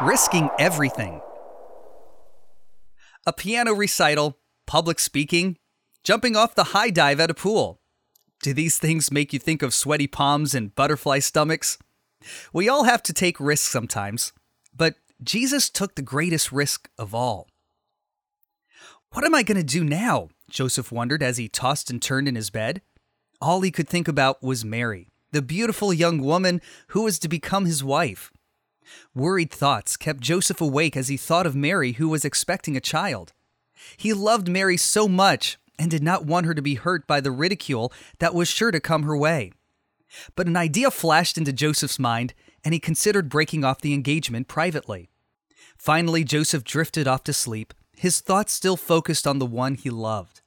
Risking Everything. A piano recital, public speaking, jumping off the high dive at a pool. Do these things make you think of sweaty palms and butterfly stomachs? We all have to take risks sometimes, but Jesus took the greatest risk of all. What am I going to do now? Joseph wondered as he tossed and turned in his bed. All he could think about was Mary, the beautiful young woman who was to become his wife. Worried thoughts kept Joseph awake as he thought of Mary, who was expecting a child. He loved Mary so much and did not want her to be hurt by the ridicule that was sure to come her way. But an idea flashed into Joseph's mind, and he considered breaking off the engagement privately. Finally, Joseph drifted off to sleep, his thoughts still focused on the one he loved.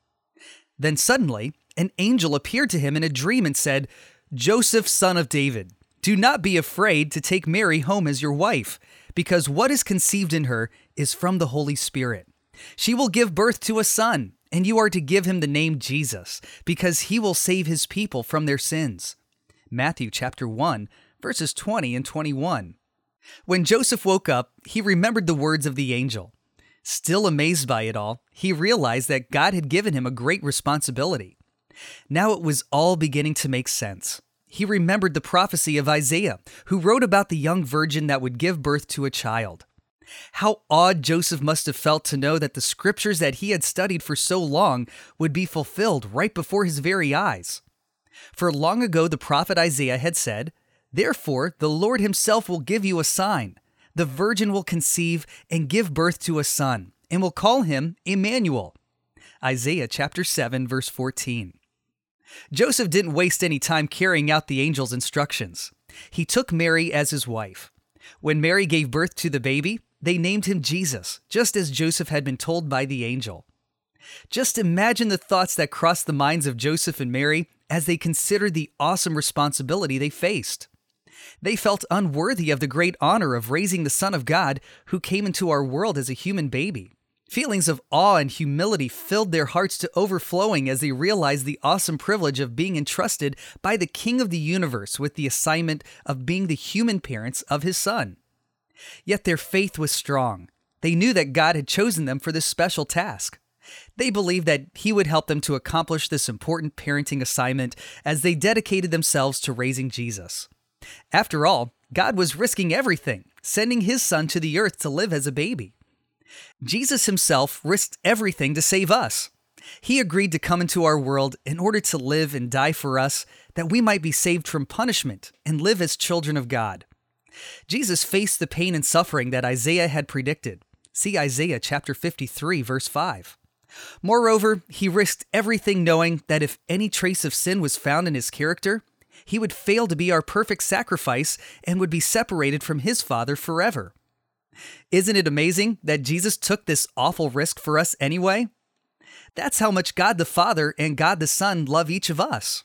Then suddenly, an angel appeared to him in a dream and said, Joseph, son of David, do not be afraid to take Mary home as your wife, because what is conceived in her is from the Holy Spirit. She will give birth to a son, and you are to give him the name Jesus, because he will save his people from their sins. Matthew chapter 1, verses 20 and 21. When Joseph woke up, he remembered the words of the angel. Still amazed by it all, he realized that God had given him a great responsibility. Now it was all beginning to make sense he remembered the prophecy of Isaiah, who wrote about the young virgin that would give birth to a child. How odd Joseph must have felt to know that the scriptures that he had studied for so long would be fulfilled right before his very eyes. For long ago, the prophet Isaiah had said, Therefore, the Lord himself will give you a sign. The virgin will conceive and give birth to a son, and will call him Emmanuel. Isaiah chapter 7, verse 14. Joseph didn't waste any time carrying out the angel's instructions. He took Mary as his wife. When Mary gave birth to the baby, they named him Jesus, just as Joseph had been told by the angel. Just imagine the thoughts that crossed the minds of Joseph and Mary as they considered the awesome responsibility they faced. They felt unworthy of the great honor of raising the Son of God who came into our world as a human baby. Feelings of awe and humility filled their hearts to overflowing as they realized the awesome privilege of being entrusted by the King of the universe with the assignment of being the human parents of his son. Yet their faith was strong. They knew that God had chosen them for this special task. They believed that He would help them to accomplish this important parenting assignment as they dedicated themselves to raising Jesus. After all, God was risking everything, sending His Son to the earth to live as a baby. Jesus himself risked everything to save us. He agreed to come into our world in order to live and die for us that we might be saved from punishment and live as children of God. Jesus faced the pain and suffering that Isaiah had predicted. See Isaiah chapter 53 verse 5. Moreover, he risked everything knowing that if any trace of sin was found in his character, he would fail to be our perfect sacrifice and would be separated from his Father forever. Isn't it amazing that Jesus took this awful risk for us anyway? That's how much God the Father and God the Son love each of us.